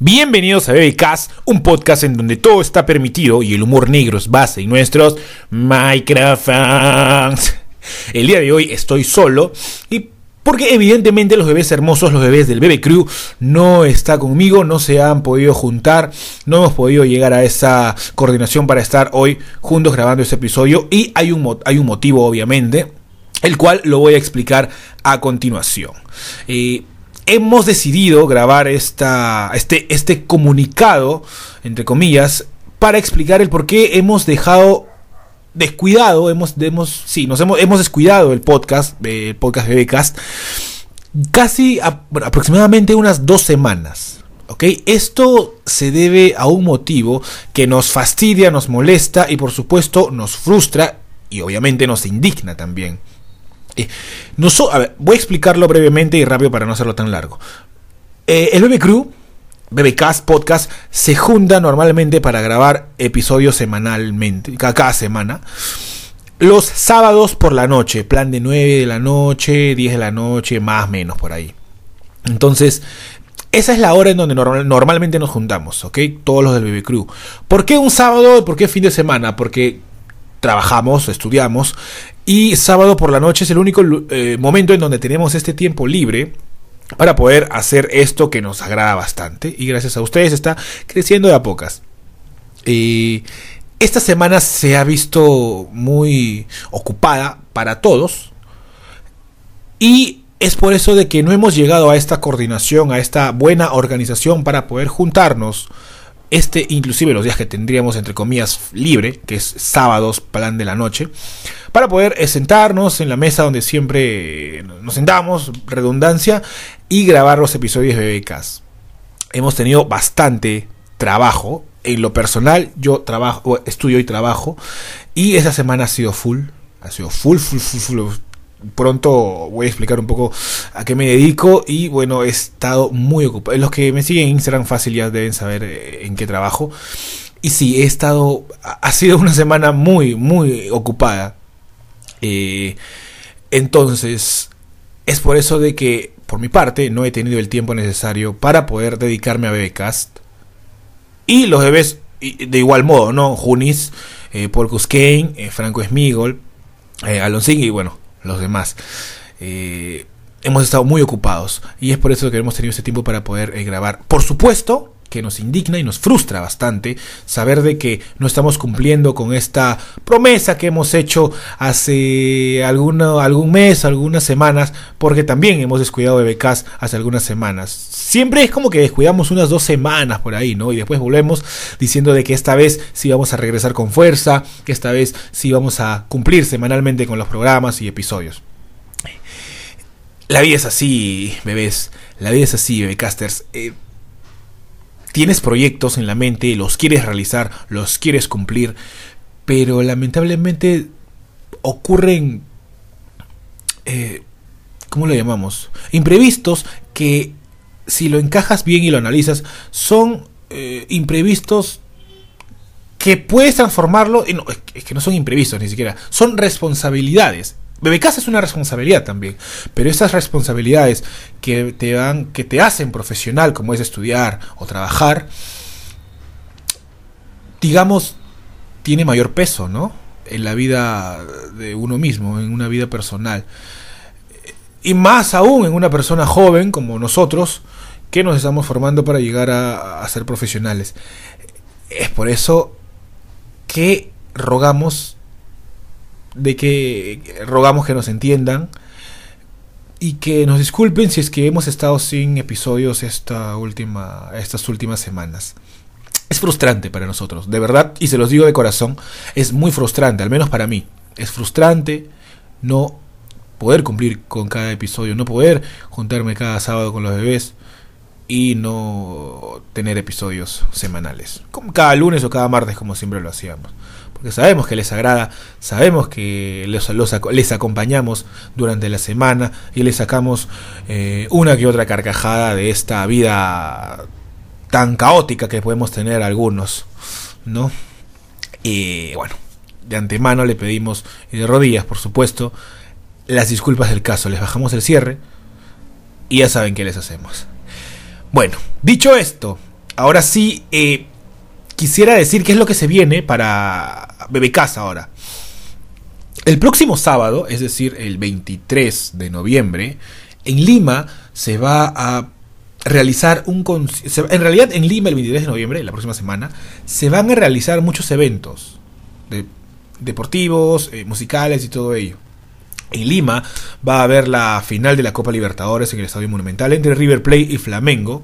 Bienvenidos a BBcast, un podcast en donde todo está permitido y el humor negro es base y nuestros microphones. El día de hoy estoy solo y porque evidentemente los bebés hermosos, los bebés del Bebe Crew, no está conmigo, no se han podido juntar, no hemos podido llegar a esa coordinación para estar hoy juntos grabando este episodio y hay un, hay un motivo obviamente, el cual lo voy a explicar a continuación. Eh, hemos decidido grabar esta, este, este comunicado, entre comillas, para explicar el por qué hemos dejado descuidado, hemos, hemos, sí, nos hemos, hemos descuidado el podcast, el podcast de Becast, casi aproximadamente unas dos semanas. ¿Ok? Esto se debe a un motivo que nos fastidia, nos molesta y por supuesto nos frustra y obviamente nos indigna también. Eh, no voy a explicarlo brevemente y rápido para no hacerlo tan largo. Eh, el BB Crew, BBcast Podcast, se junta normalmente para grabar episodios semanalmente, cada, semana. Los sábados por la noche, plan de 9 de la noche, 10 de la noche, más o menos por ahí. Entonces, esa es la hora en donde normalmente nos juntamos, ¿ok? Todos los del BB Crew. ¿Por qué un sábado? ¿Por qué fin de semana? Porque trabajamos, estudiamos y sábado por la noche es el único eh, momento en donde tenemos este tiempo libre para poder hacer esto que nos agrada bastante. Y gracias a ustedes está creciendo de a pocas. Y esta semana se ha visto muy ocupada para todos. Y es por eso de que no hemos llegado a esta coordinación, a esta buena organización para poder juntarnos este, inclusive los días que tendríamos, entre comillas, libre, que es sábados, plan de la noche, para poder eh, sentarnos en la mesa donde siempre nos sentamos, redundancia, y grabar los episodios de BBcast. Hemos tenido bastante trabajo. En lo personal, yo trabajo, estudio y trabajo, y esa semana ha sido full, ha sido full, full, full, full pronto voy a explicar un poco a qué me dedico y bueno, he estado muy ocupado. Los que me siguen en Instagram fácil ya deben saber eh, en qué trabajo. Y sí, he estado, ha sido una semana muy, muy ocupada. Eh, entonces, es por eso de que, por mi parte, no he tenido el tiempo necesario para poder dedicarme a Bebecast. Y los bebés, de igual modo, ¿no? Junis, eh, Paul eh, Franco Smigol, eh, Alonsín y bueno, los demás. Eh, hemos estado muy ocupados y es por eso que hemos tenido este tiempo para poder eh, grabar. Por supuesto que nos indigna y nos frustra bastante saber de que no estamos cumpliendo con esta promesa que hemos hecho hace alguno, algún mes, algunas semanas, porque también hemos descuidado de becas hace algunas semanas. Siempre es como que descuidamos unas dos semanas por ahí, ¿no? Y después volvemos diciendo de que esta vez sí vamos a regresar con fuerza, que esta vez sí vamos a cumplir semanalmente con los programas y episodios. La vida es así, bebés. La vida es así, bebecasters. Eh, tienes proyectos en la mente, los quieres realizar, los quieres cumplir, pero lamentablemente ocurren, eh, ¿cómo lo llamamos? Imprevistos que si lo encajas bien y lo analizas, son eh, imprevistos que puedes transformarlo, no, es que no son imprevistos ni siquiera, son responsabilidades Bebecasa es una responsabilidad también, pero esas responsabilidades que te dan, que te hacen profesional, como es estudiar o trabajar, digamos, tiene mayor peso, ¿no? En la vida de uno mismo, en una vida personal. Y más aún en una persona joven como nosotros, que nos estamos formando para llegar a, a ser profesionales. Es por eso que rogamos de que rogamos que nos entiendan y que nos disculpen si es que hemos estado sin episodios esta última, estas últimas semanas. Es frustrante para nosotros, de verdad, y se los digo de corazón, es muy frustrante, al menos para mí. Es frustrante no poder cumplir con cada episodio, no poder juntarme cada sábado con los bebés y no tener episodios semanales, como cada lunes o cada martes como siempre lo hacíamos sabemos que les agrada, sabemos que les, les acompañamos durante la semana y les sacamos eh, una que otra carcajada de esta vida tan caótica que podemos tener algunos, ¿no? Y bueno, de antemano le pedimos, y de rodillas por supuesto, las disculpas del caso, les bajamos el cierre y ya saben qué les hacemos. Bueno, dicho esto, ahora sí, eh, quisiera decir qué es lo que se viene para BBK ahora. El próximo sábado, es decir, el 23 de noviembre, en Lima se va a realizar un en realidad en Lima el 23 de noviembre, la próxima semana, se van a realizar muchos eventos deportivos, eh, musicales y todo ello. En Lima va a haber la final de la Copa Libertadores en el Estadio Monumental entre River Plate y Flamengo.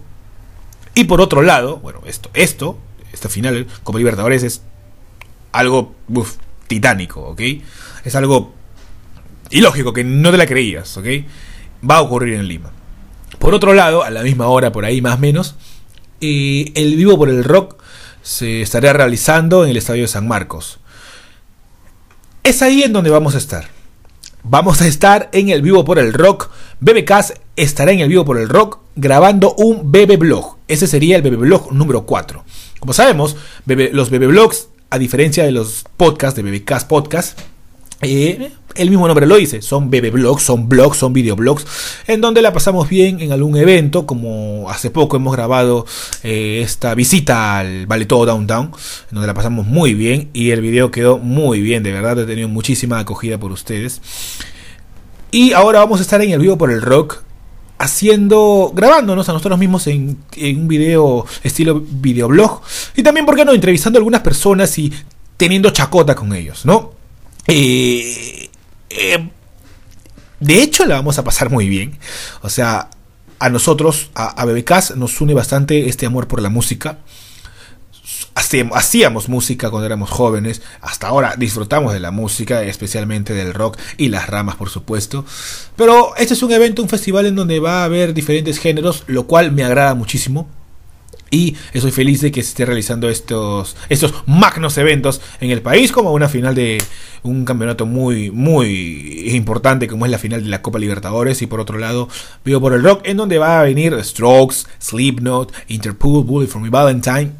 Y por otro lado, bueno, esto, esto, esta final Copa Libertadores es algo titánico, ¿ok? Es algo ilógico que no te la creías, ¿ok? Va a ocurrir en Lima. Por otro lado, a la misma hora, por ahí más o menos, eh, el vivo por el rock se estará realizando en el Estadio de San Marcos. Es ahí en donde vamos a estar. Vamos a estar en el vivo por el rock. BBK estará en el vivo por el rock grabando un BB blog. Ese sería el BB blog número 4. Como sabemos, los BB blogs, a diferencia de los podcasts de BBK Podcast, eh, el mismo nombre lo dice, son BB blogs, son blogs, son videoblogs, en donde la pasamos bien en algún evento, como hace poco hemos grabado eh, esta visita al Todo Downtown, en donde la pasamos muy bien y el video quedó muy bien, de verdad he tenido muchísima acogida por ustedes. Y ahora vamos a estar en el vivo por el rock, haciendo, grabándonos a nosotros mismos en, un video estilo videoblog, y también, ¿por qué no?, entrevistando a algunas personas y teniendo chacota con ellos, ¿no? Eh, eh, de hecho, la vamos a pasar muy bien. O sea, a nosotros, a, a nos une bastante este amor por la música. Hacíamos música cuando éramos jóvenes, hasta ahora disfrutamos de la música, especialmente del rock y las ramas, por supuesto. Pero este es un evento, un festival en donde va a haber diferentes géneros, lo cual me agrada muchísimo. Y estoy feliz de que se esté realizando estos, estos magnos eventos en el país, como una final de un campeonato muy, muy importante, como es la final de la Copa Libertadores. Y por otro lado, vivo por el rock, en donde va a venir Strokes, Slipknot, Interpol, Bullet for Me Valentine,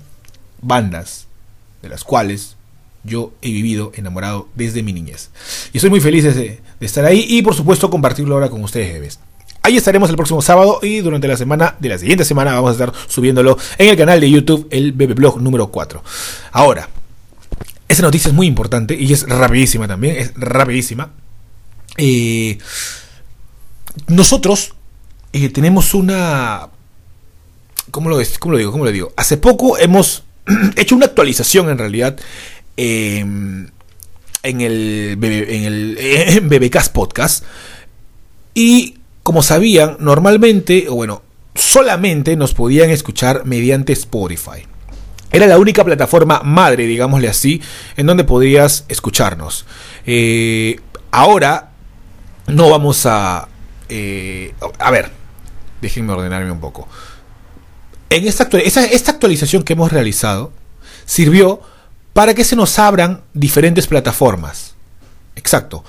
bandas de las cuales yo he vivido enamorado desde mi niñez. Y estoy muy feliz de, de estar ahí y por supuesto compartirlo ahora con ustedes. Ahí estaremos el próximo sábado y durante la semana de la siguiente semana vamos a estar subiéndolo en el canal de YouTube, el BB Blog número 4. Ahora, esa noticia es muy importante y es rapidísima también, es rapidísima. Eh, nosotros eh, tenemos una... ¿cómo lo, ¿Cómo lo digo? ¿Cómo lo digo? Hace poco hemos hecho una actualización en realidad em, en el, en el Podcast y como sabían, normalmente, o bueno, solamente nos podían escuchar mediante Spotify. Era la única plataforma madre, digámosle así, en donde podías escucharnos. Eh, ahora no vamos a... Eh, a ver, déjenme ordenarme un poco. En esta, esta actualización que hemos realizado sirvió para que se nos abran diferentes plataformas. Exacto.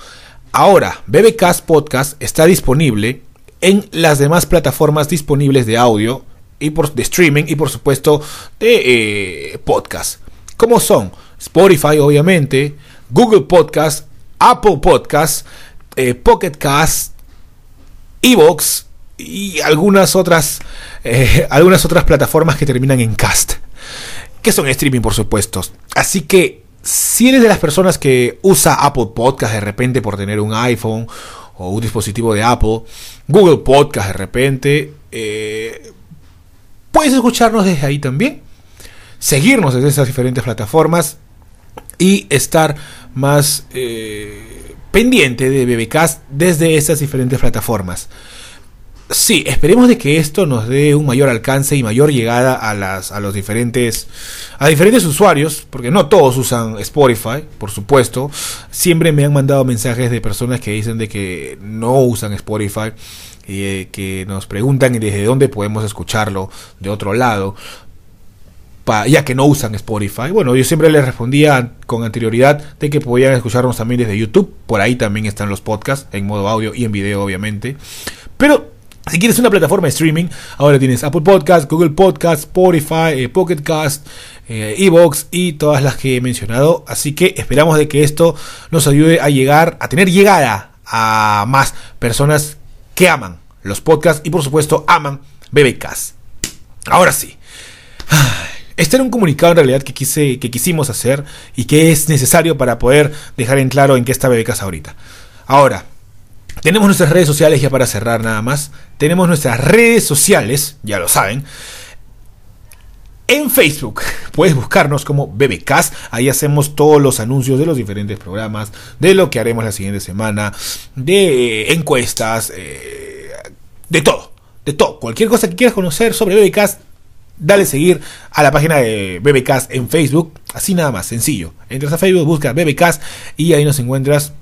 Ahora, BBcast Podcast está disponible en las demás plataformas disponibles de audio y por, de streaming y por supuesto de eh, podcast. Como son Spotify obviamente, Google Podcast, Apple Podcast, eh, Pocket Cast, Evox y algunas otras, eh, algunas otras plataformas que terminan en cast. Que son streaming por supuesto. Así que si eres de las personas que usa Apple Podcast de repente por tener un iPhone o un dispositivo de Apple, Google Podcast de repente, eh, puedes escucharnos desde ahí también, seguirnos desde esas diferentes plataformas y estar más eh, pendiente de BBcast desde esas diferentes plataformas. Sí, esperemos de que esto nos dé un mayor alcance y mayor llegada a las a los diferentes a diferentes usuarios, porque no todos usan Spotify, por supuesto. Siempre me han mandado mensajes de personas que dicen de que no usan Spotify y eh, que nos preguntan desde dónde podemos escucharlo de otro lado. ya que no usan Spotify. Bueno, yo siempre les respondía con anterioridad de que podían escucharnos también desde YouTube. Por ahí también están los podcasts, en modo audio y en video, obviamente. Pero si quieres una plataforma de streaming, ahora tienes Apple Podcast, Google Podcast, Spotify, eh, Pocket Cast, eh, Evox y todas las que he mencionado. Así que esperamos de que esto nos ayude a llegar, a tener llegada a más personas que aman los podcasts y por supuesto aman BBcast. Ahora sí. Este era un comunicado en realidad que, quise, que quisimos hacer y que es necesario para poder dejar en claro en qué está Bebecas ahorita. Ahora, tenemos nuestras redes sociales ya para cerrar nada más. Tenemos nuestras redes sociales, ya lo saben. En Facebook puedes buscarnos como BBcast. Ahí hacemos todos los anuncios de los diferentes programas, de lo que haremos la siguiente semana, de encuestas, eh, de todo, de todo. Cualquier cosa que quieras conocer sobre BBcast, dale seguir a la página de BBcast en Facebook. Así nada más, sencillo. Entras a Facebook, busca BBcast y ahí nos encuentras.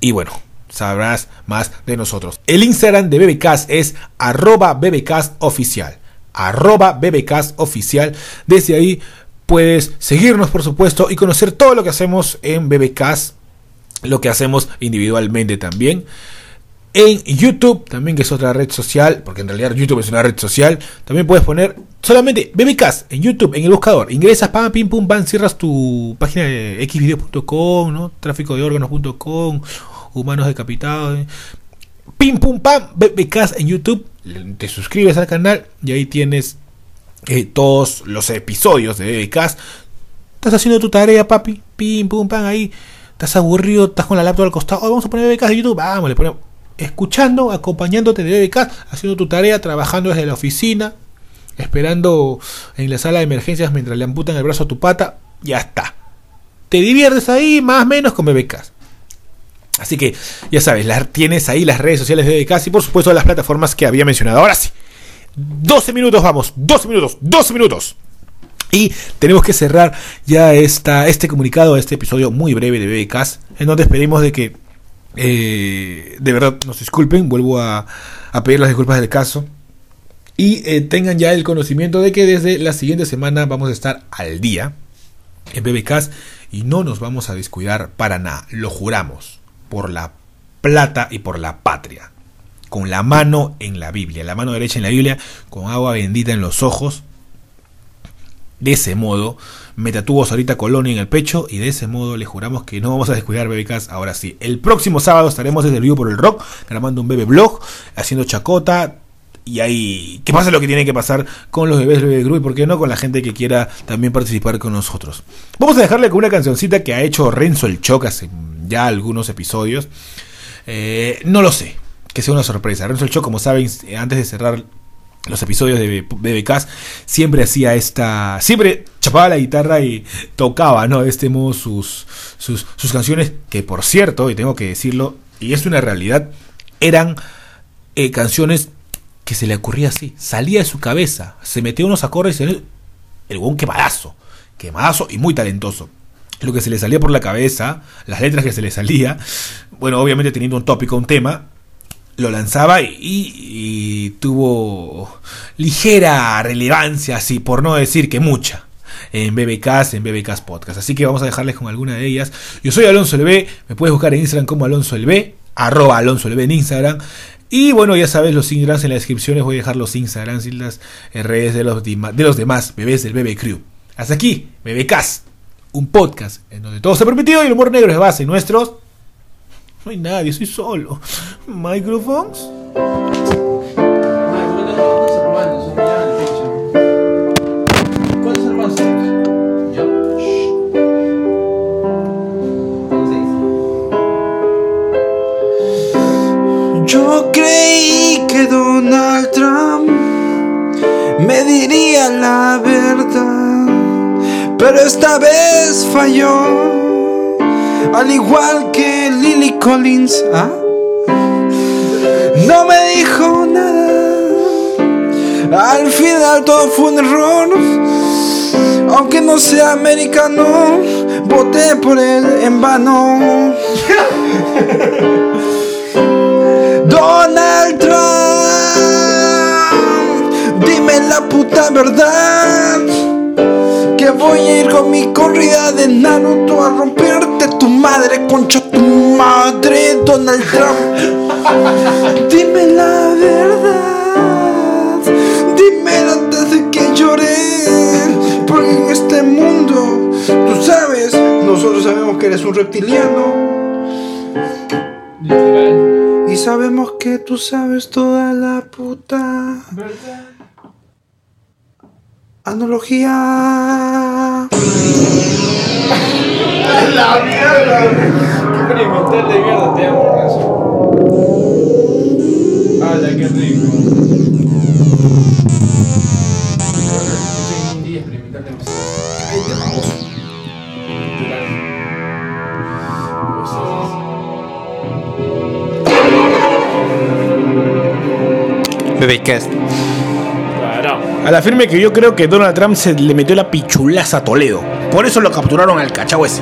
Y bueno, sabrás más de nosotros. El Instagram de BBcast es arroba bbcastoficial arroba bbcast oficial. Desde ahí puedes seguirnos, por supuesto, y conocer todo lo que hacemos en bbcast, lo que hacemos individualmente también. En YouTube, también que es otra red social, porque en realidad YouTube es una red social, también puedes poner solamente bbcast en YouTube, en el buscador. Ingresas, pam, pim, pum, pam, cierras tu página de xvideos.com, ¿no? tráfico de órganos.com, humanos decapitados. Pim, pum, pam, bbcast en YouTube te suscribes al canal y ahí tienes eh, todos los episodios de BBcast. Estás haciendo tu tarea, papi. Pim, pum, pam, ahí. Estás aburrido, estás con la laptop al costado. vamos a poner BBcast de YouTube. Vamos, le ponemos. Escuchando, acompañándote de BBcast, haciendo tu tarea, trabajando desde la oficina, esperando en la sala de emergencias mientras le amputan el brazo a tu pata. Ya está. Te diviertes ahí, más o menos, con BBcast. Así que ya sabes, tienes ahí las redes sociales de BBK y por supuesto las plataformas que había mencionado. Ahora sí, 12 minutos vamos, 12 minutos, 12 minutos. Y tenemos que cerrar ya esta, este comunicado, este episodio muy breve de BBK, en donde esperemos de que eh, de verdad nos disculpen, vuelvo a, pedir las disculpas del caso. Y eh, tengan ya el conocimiento de que desde la siguiente semana vamos a estar al día en BBK y no nos vamos a descuidar para nada, lo juramos por la plata y por la patria. Con la mano en la Biblia, la mano derecha en la Biblia, con agua bendita en los ojos. De ese modo, me tatúo ahorita colonia en el pecho y de ese modo le juramos que no vamos a descuidar BBKs ahora sí. El próximo sábado estaremos desde el vivo por el rock, grabando un bebé blog, haciendo chacota, y ahí que pasa lo que tiene que pasar con los bebés del grupo y por qué no con la gente que quiera también participar con nosotros. Vamos a dejarle con una cancioncita que ha hecho Renzo el Choc hace ya algunos episodios. Eh, no lo sé, que sea una sorpresa. Renzo el Choc, como saben, antes de cerrar los episodios de BBK siempre hacía esta siempre chapaba la guitarra y tocaba no de este modo sus, sus, sus canciones que por cierto y tengo que decirlo y es una realidad eran eh, canciones que se le ocurría así, salía de su cabeza, se metía unos acordes y el, el buen quemadazo, quemadazo y muy talentoso. Lo que se le salía por la cabeza, las letras que se le salía, bueno, obviamente teniendo un tópico, un tema, lo lanzaba y, tuvo ligera relevancia, así por no decir que mucha en BBKs, en BBKs Podcast. Así que vamos a dejarles con alguna de ellas. Yo soy Alonso LB, me puedes buscar en Instagram como Alonso LB, arroba Alonso en Instagram. Y bueno, ya sabes, los Instagrams en la descripción voy a dejar los Instagrams y las redes de los, de los demás bebés del Bebe Crew. Hasta aquí, Bebecast, un podcast en donde todo se ha permitido y el humor negro es base. nuestros. No hay nadie, soy solo. ¿Microphones? ¿Ah? No me dijo nada, al final todo fue un error. Aunque no sea americano, voté por él en vano. Donald Trump, dime la puta verdad. Que voy a ir con mi corrida de Naruto a romperte tu madre, concha tu madre, Donald Trump. Dime la verdad, dime antes de que llore. Porque en este mundo, tú sabes, nosotros sabemos que eres un reptiliano. Y sabemos que tú sabes toda la puta. ¿Verdad? Analogía. La mierda. Experimental de mierda, te amo eso. ¡Hala, qué rico! Un día. A la firme que yo creo que Donald Trump se le metió la pichulaza a Toledo. Por eso lo capturaron al cachao ese.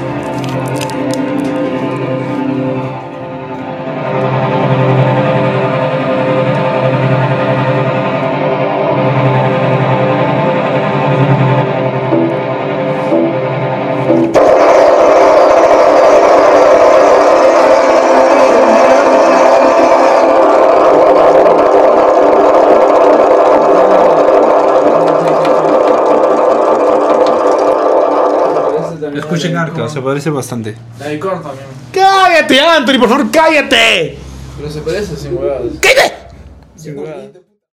Arca, se parece bastante. La de Korn también. ¡Cállate, Anthony! ¡Por favor, cállate! Pero se parece sin huevadas. ¡Cállate! Sin huevadas.